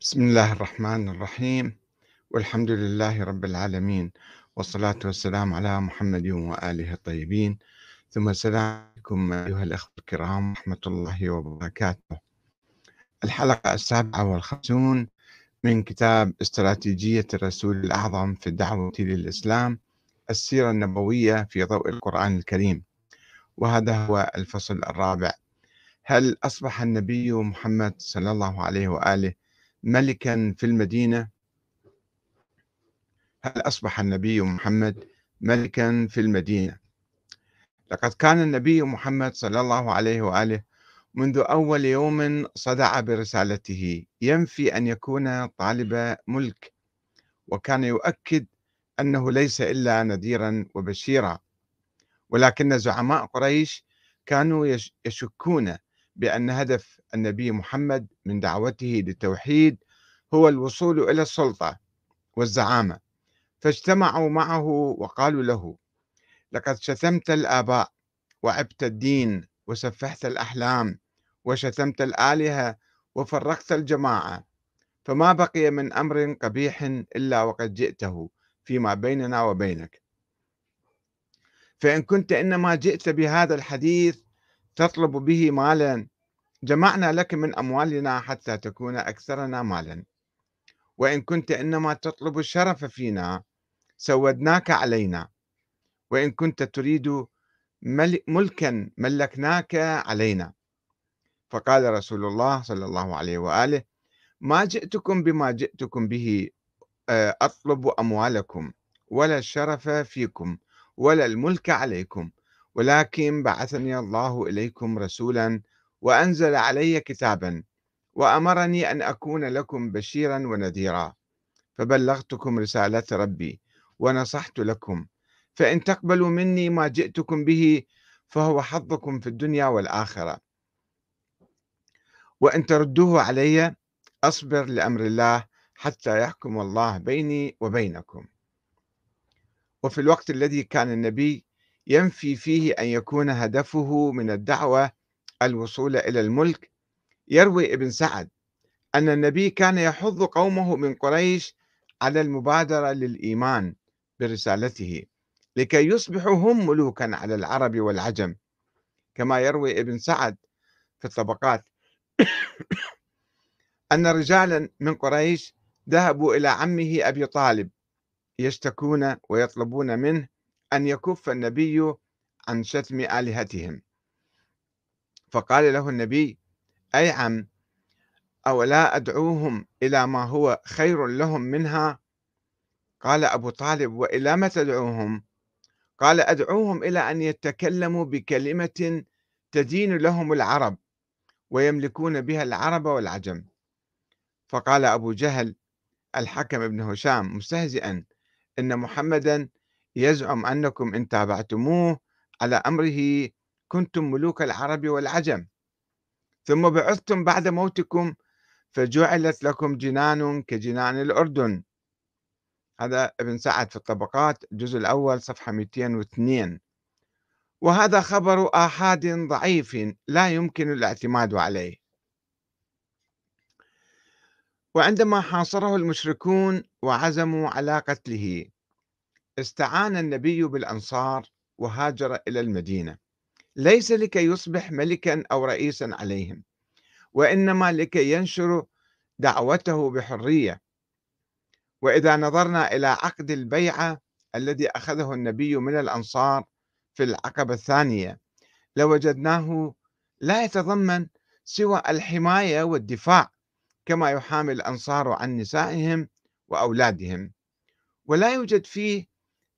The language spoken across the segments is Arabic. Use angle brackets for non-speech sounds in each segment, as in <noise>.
بسم الله الرحمن الرحيم. والحمد لله رب العالمين. والصلاة والسلام على محمد وآله الطيبين. ثم السلام عليكم أيها الأخوة الكرام ورحمة الله وبركاته. الحلقة السابعة والخمسون من كتاب استراتيجية الرسول الأعظم في الدعوة للإسلام السيرة النبوية في ضوء القرآن الكريم. وهذا هو الفصل الرابع. هل أصبح النبي محمد صلى الله عليه وآله ملكا في المدينة. هل أصبح النبي محمد ملكا في المدينة؟ لقد كان النبي محمد صلى الله عليه وآله منذ أول يوم صدع برسالته ينفي أن يكون طالب ملك وكان يؤكد أنه ليس إلا نذيرا وبشيرا. ولكن زعماء قريش كانوا يشكون بأن هدف النبي محمد من دعوته للتوحيد هو الوصول إلى السلطة والزعامة. فاجتمعوا معه وقالوا له لقد شتمت الآباء وعبت الدين وسفحت الأحلام وشتمت الآلهة وفرقت الجماعة فما بقي من أمر قبيح إلا وقد جئته فيما بيننا وبينك. فإن كنت إنما جئت بهذا الحديث تطلب به مالا جمعنا لك من أموالنا حتى تكون أكثرنا مالا. وإن كنت إنما تطلب الشرف فينا سودناك علينا. وإن كنت تريد ملكا ملكناك علينا. فقال رسول الله صلى الله عليه وآله ما جئتكم بما جئتكم به آه، أطلب أموالكم ولا الشرف فيكم ولا الملك عليكم. ولكن بعثني الله إليكم رسولا وأنزل علي كتابا وأمرني أن أكون لكم بشيرا ونذيرا. فبلغتكم رسالة ربي ونصحت لكم. فإن تقبلوا مني ما جئتكم به فهو حظكم في الدنيا والآخرة. وإن تردوه علي أصبر لأمر الله حتى يحكم الله بيني وبينكم. وفي الوقت الذي كان النبي ينفي فيه أن يكون هدفه من الدعوة الوصول إلى الملك يروي ابن سعد أن النبي كان يحض قومه من قريش على المبادرة للإيمان برسالته لكي يصبحوا هم ملوكا على العرب والعجم. كما يروي ابن سعد في الطبقات <coughs> أن رجالا من قريش ذهبوا إلى عمه أبي طالب يشتكون ويطلبون منه أن يكف النبي عن شتم آلهتهم. فقال له النبي أي عم أولا أدعوهم إلى ما هو خير لهم منها؟ قال أبو طالب وإلى ما تدعوهم؟ قال أدعوهم إلى أن يتكلموا بكلمة تدين لهم العرب ويملكون بها العرب والعجم. فقال أبو جهل الحكم بن هشام مستهزئا إن محمدا يزعم أنكم إن تابعتموه على أمره كنتم ملوك العرب والعجم. ثم بعثتم بعد موتكم فجعلت لكم جنان كجنان الأردن. هذا ابن سعد في الطبقات الجزء الأول صفحة 202 وهذا خبر آحاد ضعيف لا يمكن الاعتماد عليه. وعندما حاصره المشركون وعزموا على قتله استعان النبي بالأنصار وهاجر إلى المدينة. ليس لكي يصبح ملكا أو رئيسا عليهم وإنما لكي ينشر دعوته بحرية. وإذا نظرنا إلى عقد البيعة الذي أخذه النبي من الأنصار في العقبة الثانية لوجدناه لا يتضمن سوى الحماية والدفاع كما يحامي الأنصار عن نسائهم وأولادهم. ولا يوجد فيه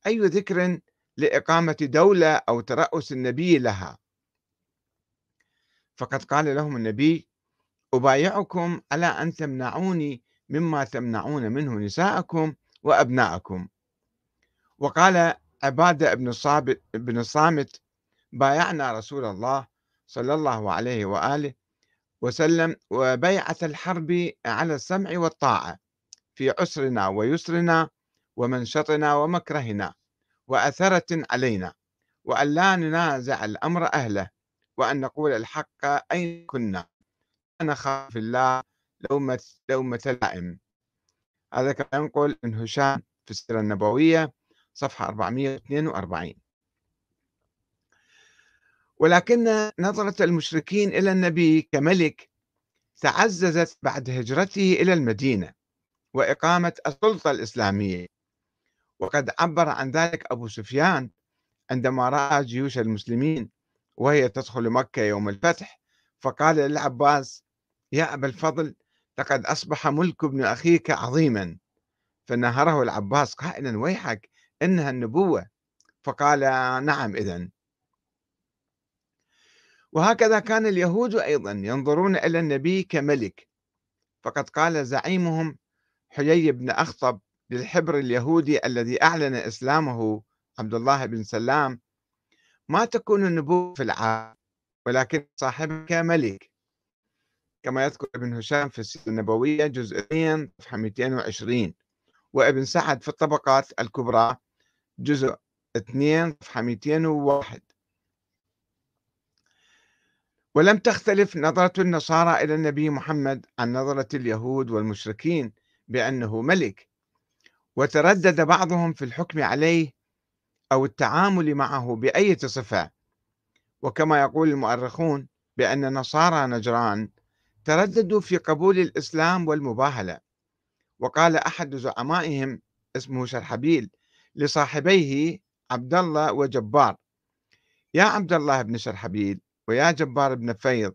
أي ذكر لإقامة دولة أو ترأس النبي لها. فقد قال لهم النبي أبايعكم على أن تمنعوني مما تمنعون منه نساءكم وأبناءكم. وقال عبادة بن الصامت بن الصامت بايعنا رسول الله صلى الله عليه وآله وسلم وبيعة الحرب على السمع والطاعة في عسرنا ويسرنا ومنشطنا ومكرهنا. وأثرة علينا وأن لا ننازع الأمر أهله وأن نقول الحق أين كنا؟ نخاف الله لومة لومة لائم هذا كما ينقل من هشام في السيرة النبوية صفحة 442 ولكن نظرة المشركين إلى النبي كملك تعززت بعد هجرته إلى المدينة وإقامة السلطة الإسلامية. وقد عبر عن ذلك أبو سفيان عندما رأى جيوش المسلمين وهي تدخل مكة يوم الفتح فقال للعباس يا أبا الفضل لقد أصبح ملك ابن أخيك عظيما. فنهره العباس قائلا ويحك إنها النبوة. فقال نعم إذن. وهكذا كان اليهود أيضا ينظرون إلى النبي كملك. فقد قال زعيمهم حيي بن أخطب للحبر اليهودي الذي أعلن إسلامه عبد الله بن سلام ما تكون النبوة في العالم ولكن صاحبك ملك. كما يذكر ابن هشام في السيرة النبوية جزء 2 صفحة 220 وابن سعد في الطبقات الكبرى جزء 2 صفحة 201 ولم تختلف نظرة النصارى إلى النبي محمد عن نظرة اليهود والمشركين بأنه ملك. وتردد بعضهم في الحكم عليه أو التعامل معه بأية صفة وكما يقول المؤرخون بأن نصارى نجران ترددوا في قبول الإسلام والمباهلة. وقال أحد زعمائهم اسمه شرحبيل لصاحبيه عبد الله وجبار يا عبد الله بن شرحبيل ويا جبار بن فيض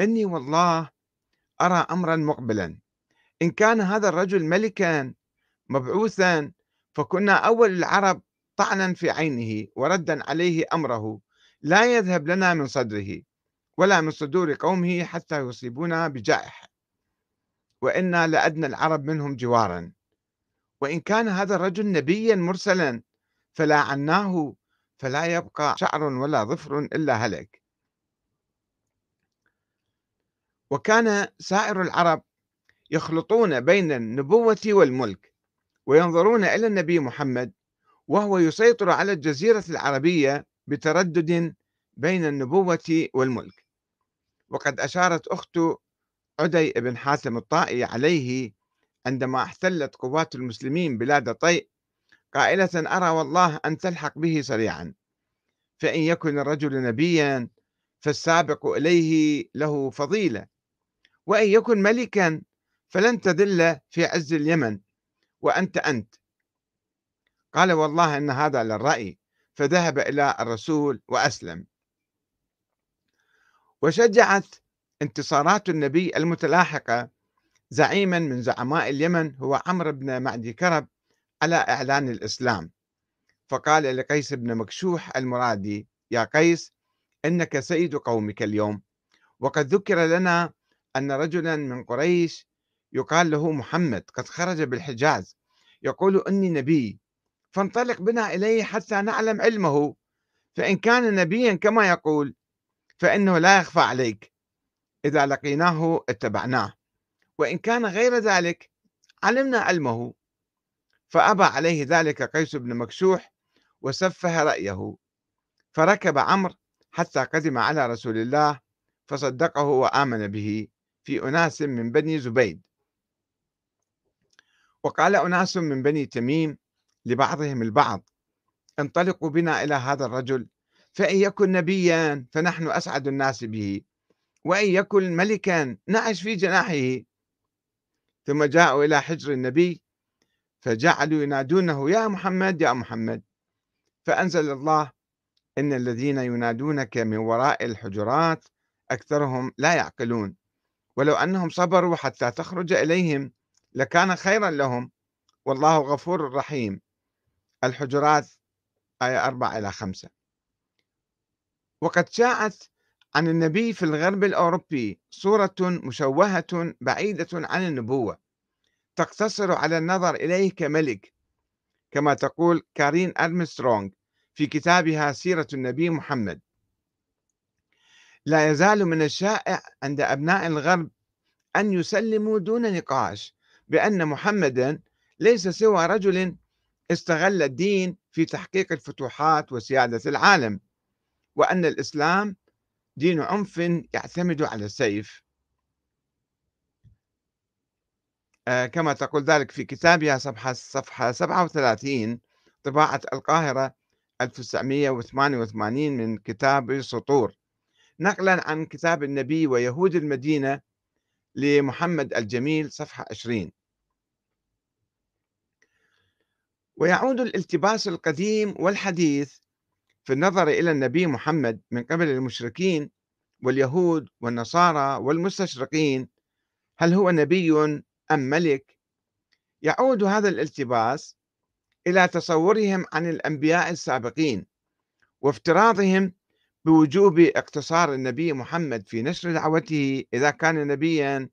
إني والله أرى أمرا مقبلا. إن كان هذا الرجل ملكا مبعوثا فكنا أول العرب طعنا في عينه وردا عليه أمره. لا يذهب لنا من صدره ولا من صدور قومه حتى يصيبونا بجائحة وإنا لأدنى العرب منهم جوارا. وإن كان هذا الرجل نبيا مرسلا فلا عناه فلا يبقى شعر ولا ظفر إلا هلك. وكان سائر العرب يخلطون بين النبوة والملك. وينظرون إلى النبي محمد وهو يسيطر على الجزيرة العربية بتردد بين النبوة والملك. وقد أشارت أخت عدي بن حاتم الطائي عليه عندما احتلت قوات المسلمين بلاد طيء قائلة أرى والله أن تلحق به سريعا فإن يكن الرجل نبيا فالسابق إليه له فضيلة وإن يكن ملكا فلن تذل في عز اليمن وأنت أنت. قال والله أن هذا للرأي. فذهب إلى الرسول وأسلم. وشجعت انتصارات النبي المتلاحقة زعيما من زعماء اليمن هو عمرو بن معدي كرب على إعلان الإسلام. فقال لقيس بن مكشوح المرادي يا قيس إنك سيد قومك اليوم. وقد ذكر لنا أن رجلا من قريش يقال له محمد قد خرج بالحجاز. يقول إني نبي. فانطلق بنا إليه حتى نعلم علمه. فإن كان نبيا كما يقول فإنه لا يخفى عليك. إذا لقيناه اتبعناه. وإن كان غير ذلك علمنا علمه. فأبى عليه ذلك قيس بن مكشوح وسفه رأيه. فركب عمرو حتى قدم على رسول الله فصدقه وآمن به في أناس من بني زبيد. وقال أناس من بني تميم لبعضهم البعض انطلقوا بنا إلى هذا الرجل فإن يكن نبيا فنحن أسعد الناس به وإن يكن ملكا نعش في جناحه. ثم جاءوا إلى حجر النبي فجعلوا ينادونه يا محمد يا محمد. فأنزل الله إن الذين ينادونك من وراء الحجرات أكثرهم لا يعقلون ولو أنهم صبروا حتى تخرج إليهم لكان خيرا لهم. والله غفور رحيم الحجرات آية 4 إلى 5 وقد شاعت عن النبي في الغرب الأوروبي صورة مشوهة بعيدة عن النبوة. تقتصر على النظر إليه كملك كما تقول كارين أرمسترونغ في كتابها سيرة النبي محمد. لا يزال من الشائع عند أبناء الغرب أن يسلموا دون نقاش بأن محمدا ليس سوى رجل استغل الدين في تحقيق الفتوحات وسيادة العالم وأن الإسلام دين عنف يعتمد على السيف آه، كما تقول ذلك في كتابها صفحة صفحة 37 طباعة القاهرة 1988 من كتاب سطور. نقلا عن كتاب النبي ويهود المدينة لمحمد الجميل صفحة 20 ويعود الالتباس القديم والحديث في النظر إلى النبي محمد من قبل المشركين واليهود والنصارى والمستشرقين. هل هو نبي أم ملك؟ يعود هذا الالتباس إلى تصورهم عن الأنبياء السابقين وافتراضهم بوجوب اقتصار النبي محمد في نشر دعوته إذا كان نبيا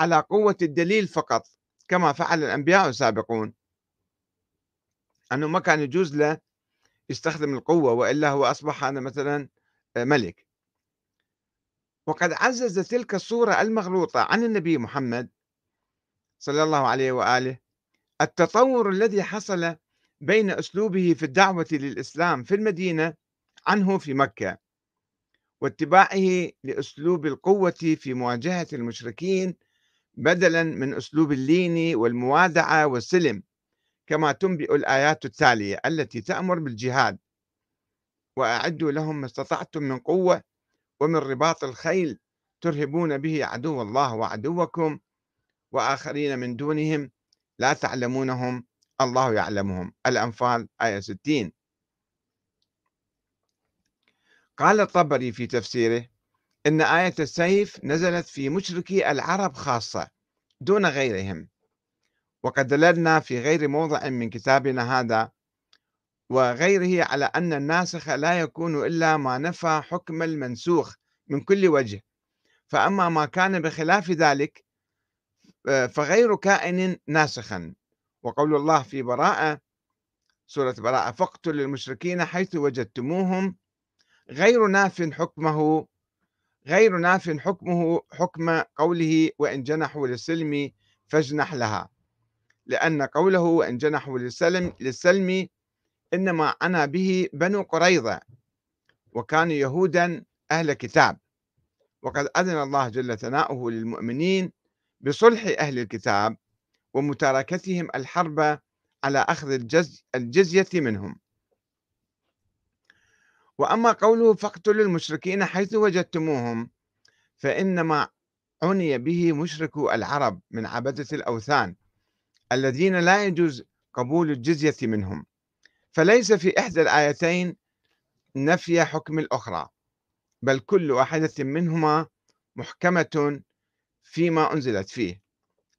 على قوة الدليل فقط كما فعل الأنبياء السابقون. أنه ما كان يجوز له يستخدم القوة وإلا هو أصبح أنا مثلا ملك. وقد عزز تلك الصورة المغلوطة عن النبي محمد صلى الله عليه وآله التطور الذي حصل بين أسلوبه في الدعوة للإسلام في المدينة عنه في مكة واتباعه لأسلوب القوة في مواجهة المشركين بدلا من أسلوب اللين والموادعة والسلم كما تنبئ الآيات التالية التي تأمر بالجهاد. وأعدوا لهم ما استطعتم من قوة ومن رباط الخيل ترهبون به عدو الله وعدوكم وآخرين من دونهم لا تعلمونهم الله يعلمهم. الأنفال آية 60 قال الطبري في تفسيره إن آية السيف نزلت في مشركي العرب خاصة دون غيرهم. وقد دللنا في غير موضع من كتابنا هذا وغيره على أن الناسخ لا يكون إلا ما نفى حكم المنسوخ من كل وجه. فأما ما كان بخلاف ذلك فغير كائن ناسخا. وقول الله في براءة سورة براءة فاقتلوا المشركين حيث وجدتموهم غير ناف حكمه غير ناف حكمه حكم قوله وإن جنحوا للسلم فاجنح لها لأن قوله وإن جنحوا للسلم للسلم إنما أنا به بنو قريظة وكانوا يهودا أهل كتاب. وقد أذن الله جل ثناؤه للمؤمنين بصلح أهل الكتاب ومتاركتهم الحرب على أخذ الجز الجزية منهم. وأما قوله فاقتلوا المشركين حيث وجدتموهم فإنما عني به مشركو العرب من عبدة الأوثان الذين لا يجوز قبول الجزية منهم. فليس في إحدى الآيتين نفي حكم الأخرى بل كل واحدة منهما محكمة فيما أنزلت فيه.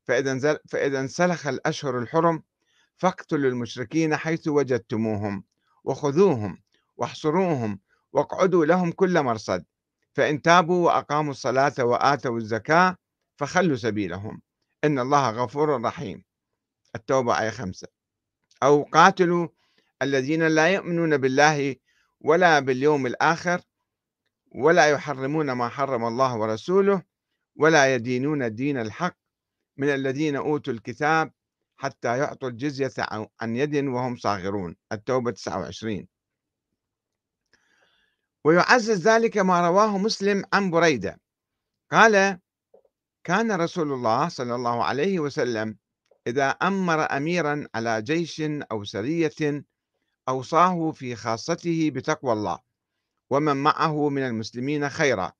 فإذا فإذا انسلخ الأشهر الحرم فاقتلوا المشركين حيث وجدتموهم وخذوهم. واحصروهم واقعدوا لهم كل مرصد. فإن تابوا وأقاموا الصلاة وآتوا الزكاة فخلوا سبيلهم. إن الله غفور رحيم. التوبة آية خمسة. أو قاتلوا الذين لا يؤمنون بالله ولا باليوم الآخر ولا يحرمون ما حرم الله ورسوله ولا يدينون الدين الحق من الذين أوتوا الكتاب حتى يعطوا الجزية عن يد وهم صاغرون. التوبة 29 ويعزز ذلك ما رواه مسلم عن بريدة. قال كان رسول الله صلى الله عليه وسلم إذا أمر أميرا على جيش أو سرية أوصاه في خاصته بتقوى الله ومن معه من المسلمين خيرا.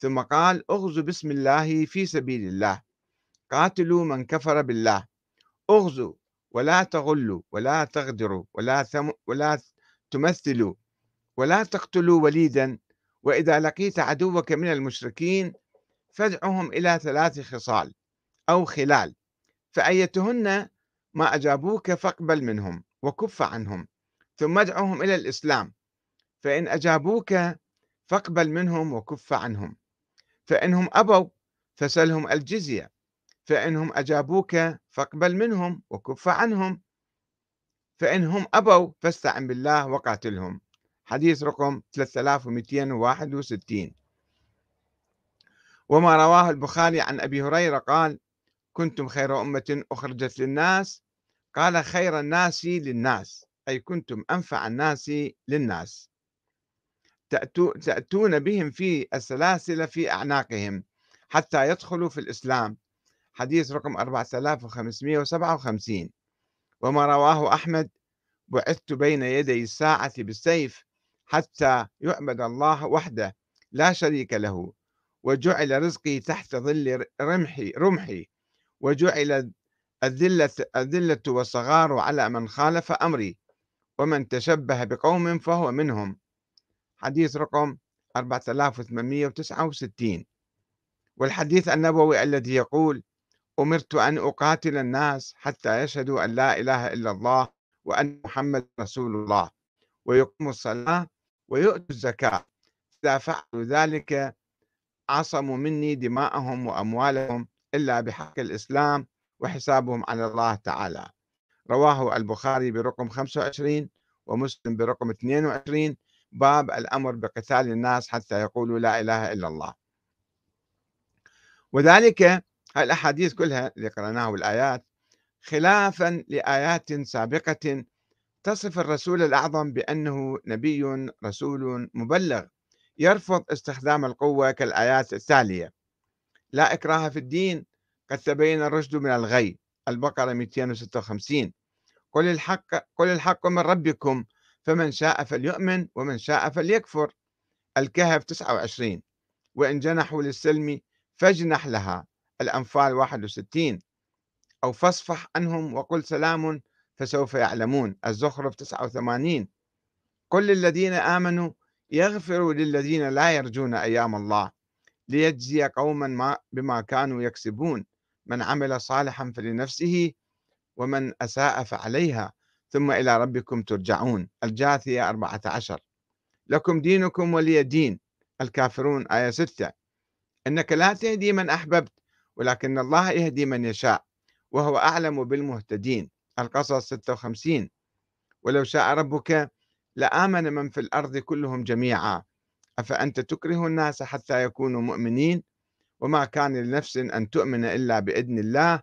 ثم قال اغزوا بسم الله في سبيل الله. قاتلوا من كفر بالله. اغزوا ولا تغلوا ولا تغدروا ولا ثم ولا تمثلوا ولا تقتلوا وليدا وإذا لقيت عدوك من المشركين فادعهم إلى ثلاث خصال أو خلال فأيتهن ما أجابوك فاقبل منهم وكف عنهم ثم ادعهم إلى الإسلام فإن أجابوك فاقبل منهم وكف عنهم فإنهم أبوا فسلهم الجزية فإنهم أجابوك فاقبل منهم وكف عنهم فإنهم أبوا فاستعن بالله وقاتلهم. حديث رقم 3261 وما رواه البخاري عن أبي هريرة قال كنتم خير أمة أخرجت للناس. قال خير الناس للناس أي كنتم أنفع الناس للناس. تأتون بهم في السلاسل في أعناقهم حتى يدخلوا في الإسلام. حديث رقم 4557 وما رواه أحمد بعثت بين يدي الساعة بالسيف حتى يعبد الله وحده لا شريك له. وجعل رزقي تحت ظل رمحي رمحي. وجعل الذلة, الذلة والصغار على من خالف أمري. ومن تشبه بقوم فهو منهم. حديث رقم 4869 والحديث النبوي الذي يقول أمرت أن أقاتل الناس حتى يشهدوا أن لا إله إلا الله وأن محمد رسول الله. ويقيموا الصلاة ويؤتوا الزكاة. إذا فعلوا ذلك عصموا مني دماءهم وأموالهم إلا بحق الإسلام وحسابهم على الله تعالى. رواه البخاري برقم 25 ومسلم برقم 22 باب الأمر بقتال الناس حتى يقولوا لا إله إلا الله. وذلك الأحاديث كلها اللي قرأناها والآيات خلافا لآيات سابقة تصف الرسول الأعظم بأنه نبي رسول مبلغ يرفض استخدام القوة كالآيات التالية. لا إكراه في الدين قد تبين الرشد من الغي البقرة 256 قل الحق قل الحق من ربكم فمن شاء فليؤمن ومن شاء فليكفر. الكهف 29 وإن جنحوا للسلم فاجنح لها. الأنفال 61 أو فاصفح عنهم وقل سلام فسوف يعلمون. الزخرف 89 قل للذين آمنوا يغفروا للذين لا يرجون أيام الله ليجزي قوما ما بما كانوا يكسبون. من عمل صالحا فلنفسه ومن أساء فعليها. ثم إلى ربكم ترجعون. الجاثية 14 لكم دينكم ولي دين. الكافرون آية 6 إنك لا تهدي من أحببت ولكن الله يهدي من يشاء وهو أعلم بالمهتدين. القصص 56 ولو شاء ربك لآمن من في الأرض كلهم جميعا. أفأنت تكره الناس حتى يكونوا مؤمنين؟ وما كان لنفس أن تؤمن إلا بإذن الله.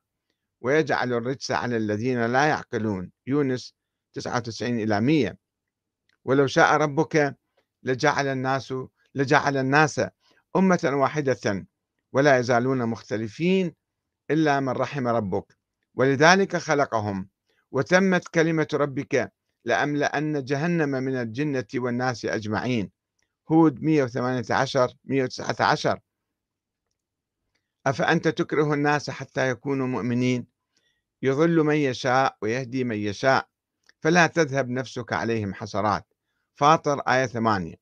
ويجعل الرجس على الذين لا يعقلون. يونس 99 إلى 100 ولو شاء ربك لجعل الناس لجعل الناس أمة واحدة ولا يزالون مختلفين إلا من رحم ربك. ولذلك خلقهم. وتمت كلمة ربك لأملأن جهنم من الجنة والناس أجمعين. هود 118 119 أفأنت تكره الناس حتى يكونوا مؤمنين؟ يضل من يشاء ويهدي من يشاء فلا تذهب نفسك عليهم حسرات. فاطر آية 8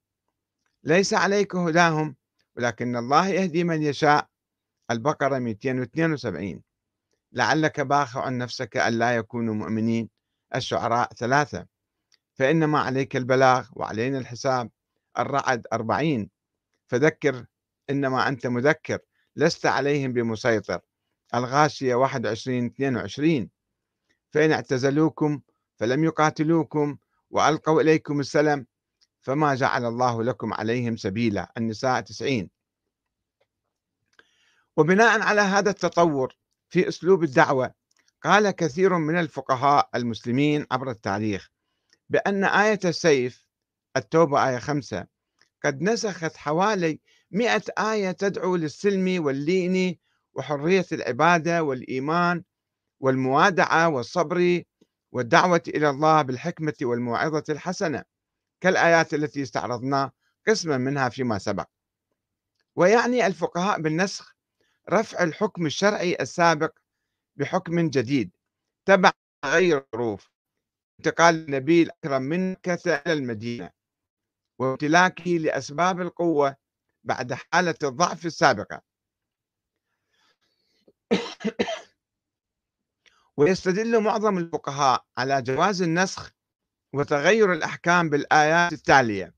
ليس عليك هداهم ولكن الله يهدي من يشاء. البقرة 272 لعلك باخع نفسك أن لا يكونوا مؤمنين الشعراء ثلاثة. فإنما عليك البلاغ وعلينا الحساب الرعد أربعين. فذكر إنما أنت مذكر لست عليهم بمسيطر. الغاشية 21 22 فإن اعتزلوكم فلم يقاتلوكم وألقوا إليكم السلام فما جعل الله لكم عليهم سبيلا. النساء 90 وبناء على هذا التطور في أسلوب الدعوة. قال كثير من الفقهاء المسلمين عبر التاريخ بأن آية السيف التوبة آية خمسة قد نسخت حوالي مئة آية تدعو للسلم واللين وحرية العبادة والإيمان والموادعة والصبر والدعوة إلى الله بالحكمة والموعظة الحسنة كالآيات التي استعرضنا قسما منها فيما سبق. ويعني الفقهاء بالنسخ رفع الحكم الشرعي السابق بحكم جديد تبع غير الظروف انتقال النبي الأكرم من مكة إلى المدينة وامتلاكه لأسباب القوة بعد حالة الضعف السابقة. ويستدل معظم الفقهاء على جواز النسخ وتغير الأحكام بالآيات التالية.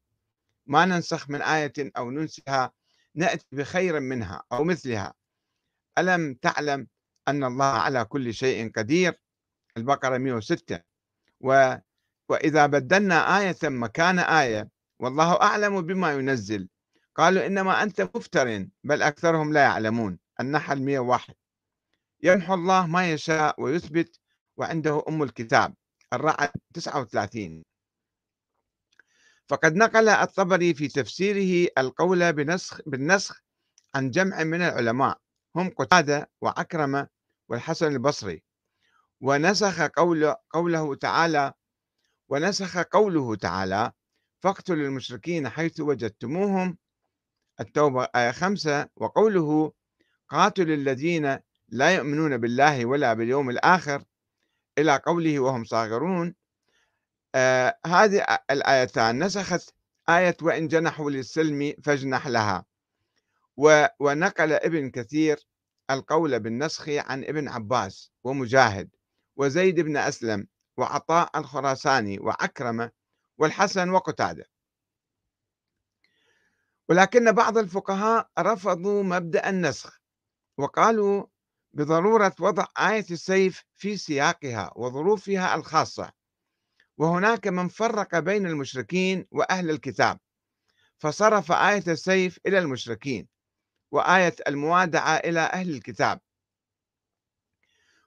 ما ننسخ من آية أو ننسها نأتي بخير منها أو مثلها. ألم تعلم أن الله على كل شيء قدير؟ البقرة 106 و وإذا بدلنا آية مكان آية والله أعلم بما ينزل. قالوا إنما أنت مفتر بل أكثرهم لا يعلمون. النحل 101 يمحو الله ما يشاء ويثبت وعنده أم الكتاب. الرعد 39 فقد نقل الطبري في تفسيره القول بنسخ بالنسخ عن جمع من العلماء. هم قتادة وعكرمة والحسن البصري. ونسخ قول قوله تعالى ونسخ قوله تعالى فاقتلوا المشركين حيث وجدتموهم. التوبة آية خمسة وقوله قاتل الذين لا يؤمنون بالله ولا باليوم الآخر إلى قوله وهم صاغرون. آه هذه الآيتان نسخت آية وإن جنحوا للسلم فاجنح لها. ونقل ابن كثير القول بالنسخ عن ابن عباس ومجاهد وزيد بن أسلم وعطاء الخراساني وعكرمة والحسن وقتادة. ولكن بعض الفقهاء رفضوا مبدأ النسخ وقالوا بضرورة وضع آية السيف في سياقها وظروفها الخاصة وهناك من فرق بين المشركين وأهل الكتاب فصرف آية السيف إلى المشركين. وآية الموادعة إلى أهل الكتاب.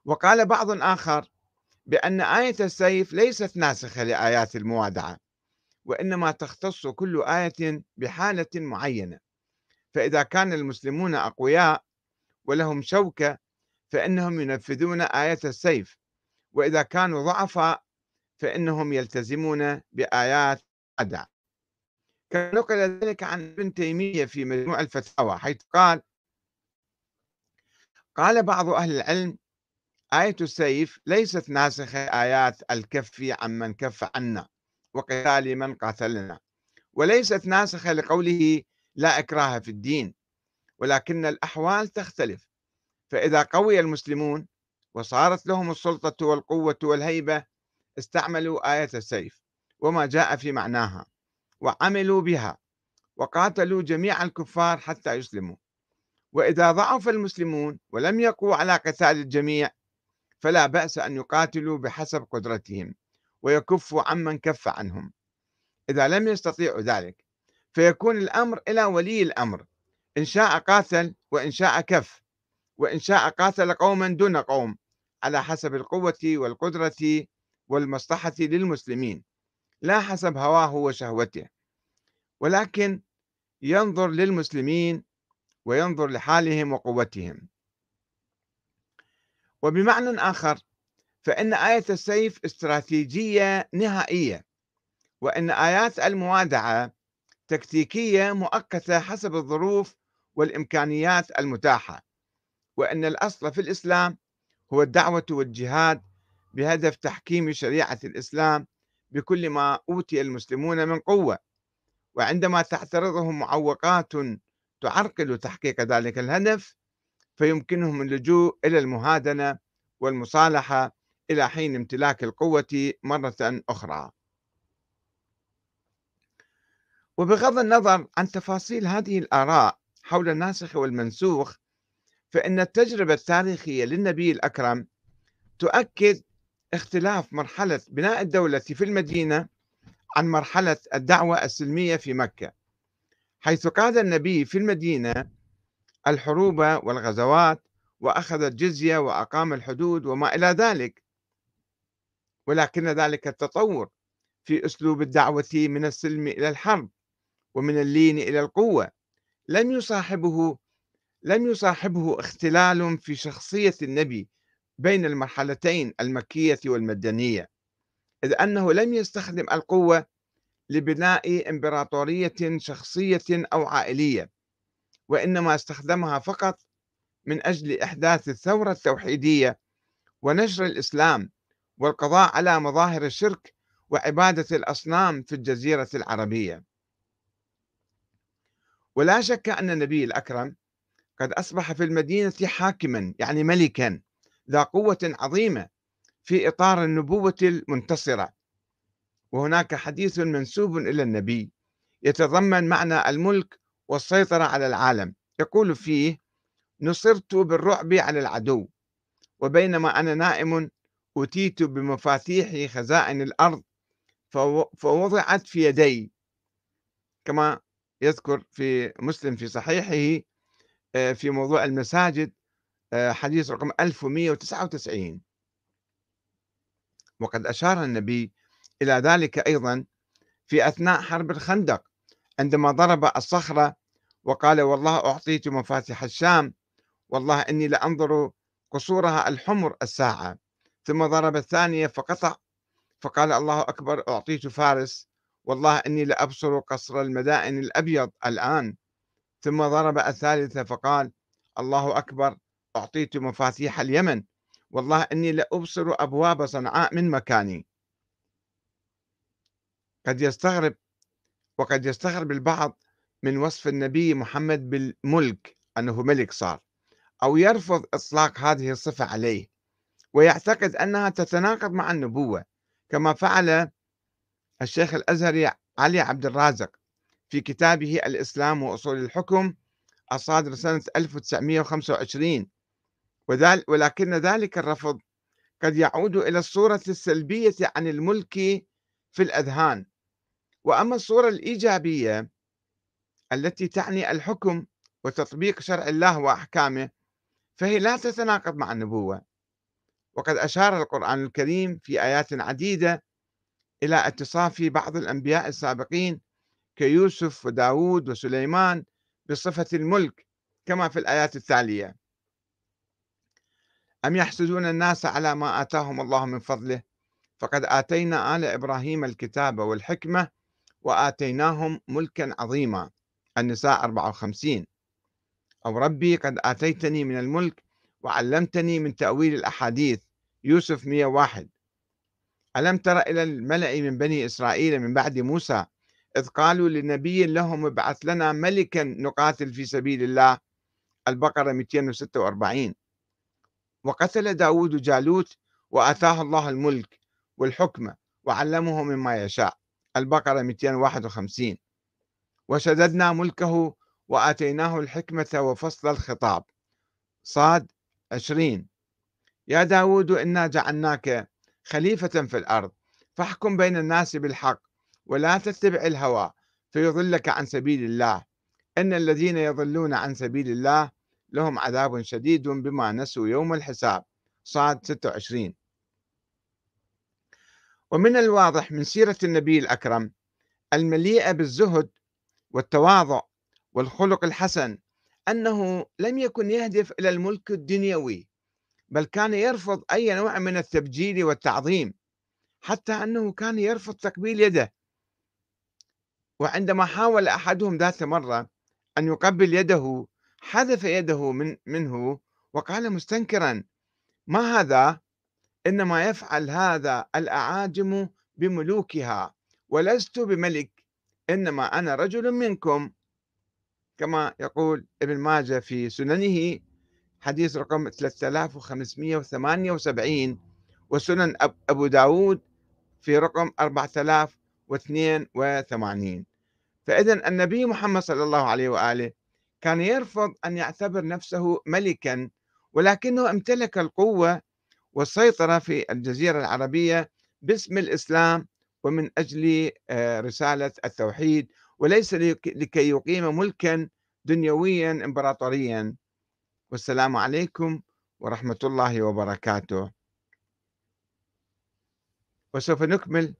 وقال بعض آخر بأن آية السيف ليست ناسخة لآيات الموادعة وإنما تختص كل آية بحالة معينة. فإذا كان المسلمون أقوياء ولهم شوكة فإنهم ينفذون آية السيف. وإذا كانوا ضعفاء فإنهم يلتزمون بآيات أدع كما نقل ذلك عن ابن تيمية في مجموع الفتاوى حيث قال قال بعض أهل العلم آية السيف ليست ناسخة آيات الكف عمن كف عنا وقتال من قاتلنا وليست ناسخة لقوله لا إكراه في الدين ولكن الأحوال تختلف فإذا قوي المسلمون وصارت لهم السلطة والقوة والهيبة استعملوا آية السيف وما جاء في معناها. وعملوا بها وقاتلوا جميع الكفار حتى يسلموا. وإذا ضعف المسلمون ولم يقوا على قتال الجميع فلا بأس أن يقاتلوا بحسب قدرتهم ويكفوا عمن كف عنهم. إذا لم يستطيعوا ذلك فيكون الأمر إلى ولي الأمر إن شاء قاتل وإن شاء كف وإن شاء قاتل قوما دون قوم على حسب القوة والقدرة والمصلحة للمسلمين. لا حسب هواه وشهوته ولكن ينظر للمسلمين وينظر لحالهم وقوتهم. وبمعنى آخر فإن آية السيف استراتيجية نهائية وأن آيات الموادعة تكتيكية مؤقتة حسب الظروف والإمكانيات المتاحة وأن الأصل في الإسلام هو الدعوة والجهاد بهدف تحكيم شريعة الإسلام بكل ما أوتي المسلمون من قوة. وعندما تعترضهم معوقات تعرقل تحقيق ذلك الهدف فيمكنهم اللجوء إلى المهادنة والمصالحة إلى حين امتلاك القوة مرة أخرى. وبغض النظر عن تفاصيل هذه الآراء حول الناسخ والمنسوخ فإن التجربة التاريخية للنبي الأكرم تؤكد اختلاف مرحلة بناء الدولة في المدينة عن مرحلة الدعوة السلمية في مكة. حيث قاد النبي في المدينة الحروب والغزوات وأخذ الجزية وأقام الحدود وما إلى ذلك. ولكن ذلك التطور في أسلوب الدعوة من السلم إلى الحرب ومن اللين إلى القوة. لم يصاحبه لم يصاحبه اختلال في شخصية النبي بين المرحلتين المكية والمدنية إذ أنه لم يستخدم القوة لبناء إمبراطورية شخصية أو عائلية وإنما استخدمها فقط من أجل إحداث الثورة التوحيدية ونشر الإسلام والقضاء على مظاهر الشرك وعبادة الأصنام في الجزيرة العربية. ولا شك أن النبي الأكرم قد أصبح في المدينة حاكما يعني ملكا ذا قوة عظيمة في إطار النبوة المنتصرة. وهناك حديث منسوب إلى النبي يتضمن معنى الملك والسيطرة على العالم. يقول فيه نصرت بالرعب على العدو وبينما أنا نائم أتيت بمفاتيح خزائن الأرض فوضعت في يدي. كما يذكر في مسلم في صحيحه آه، في موضوع المساجد حديث رقم 1199 وقد أشار النبي إلى ذلك أيضا في أثناء حرب الخندق عندما ضرب الصخرة وقال والله أعطيت مفاتيح الشام والله إني لأنظر قصورها الحمر الساعة. ثم ضرب الثانية فقطع فقال الله أكبر أعطيت فارس والله إني لأبصر قصر المدائن الأبيض الآن. ثم ضرب الثالثة فقال الله أكبر أعطيت مفاتيح اليمن. والله إني لأبصر أبواب صنعاء من مكاني. قد يستغرب وقد يستغرب البعض من وصف النبي محمد بالملك أنه ملك صار أو يرفض إطلاق هذه الصفة عليه ويعتقد أنها تتناقض مع النبوة كما فعل الشيخ الأزهري علي عبد الرازق في كتابه الإسلام وأصول الحكم الصادر سنة 1925 ولكن ذلك الرفض. قد يعود إلى الصورة السلبية عن الملك في الأذهان. وأما الصورة الإيجابية التي تعني الحكم وتطبيق شرع الله وأحكامه فهي لا تتناقض مع النبوة. وقد أشار القرآن الكريم في آيات عديدة إلى اتصاف بعض الأنبياء السابقين كيوسف وداود وسليمان بصفة الملك كما في الآيات التالية. أم يحسدون الناس على ما آتاهم الله من فضله؟ فقد آتينا آل إبراهيم الكتاب والحكمة وآتيناهم ملكا عظيما. النساء 54 أو ربي قد آتيتني من الملك وعلمتني من تأويل الأحاديث. يوسف 101 ألم تر إلى الملأ من بني إسرائيل من بعد موسى إذ قالوا لنبي لهم ابعث لنا ملكا نقاتل في سبيل الله؟ البقرة 246 وقتل داود جالوت وآتاه الله الملك والحكمة وعلمه مما يشاء. البقرة 251 وشددنا ملكه وآتيناه الحكمة وفصل الخطاب. صاد 20 يا داود إنا جعلناك خليفة في الأرض فاحكم بين الناس بالحق ولا تتبع الهوى فيضلك عن سبيل الله. إن الذين يضلون عن سبيل الله لهم عذاب شديد بما نسوا يوم الحساب صاد 26 ومن الواضح من سيرة النبي الأكرم المليئة بالزهد والتواضع والخلق الحسن أنه لم يكن يهدف إلى الملك الدنيوي بل كان يرفض أي نوع من التبجيل والتعظيم حتى أنه كان يرفض تقبيل يده. وعندما حاول أحدهم ذات مرة أن يقبل يده حذف يده من منه وقال مستنكرا ما هذا؟ إنما يفعل هذا الأعاجم بملوكها ولست بملك إنما أنا رجل منكم. كما يقول ابن ماجه في سننه حديث رقم 3578 وسنن أبو داود في رقم 4082 فإذا النبي محمد صلى الله عليه وآله كان يرفض أن يعتبر نفسه ملكا ولكنه امتلك القوة والسيطرة في الجزيرة العربية باسم الإسلام ومن أجل آه، رسالة التوحيد وليس لكي يقيم ملكا دنيويا امبراطوريا. والسلام عليكم ورحمة الله وبركاته. وسوف نكمل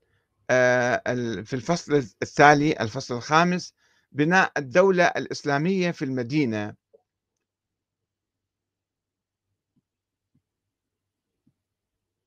آه، في الفصل التالي الفصل الخامس بناء الدولة الإسلامية في المدينة.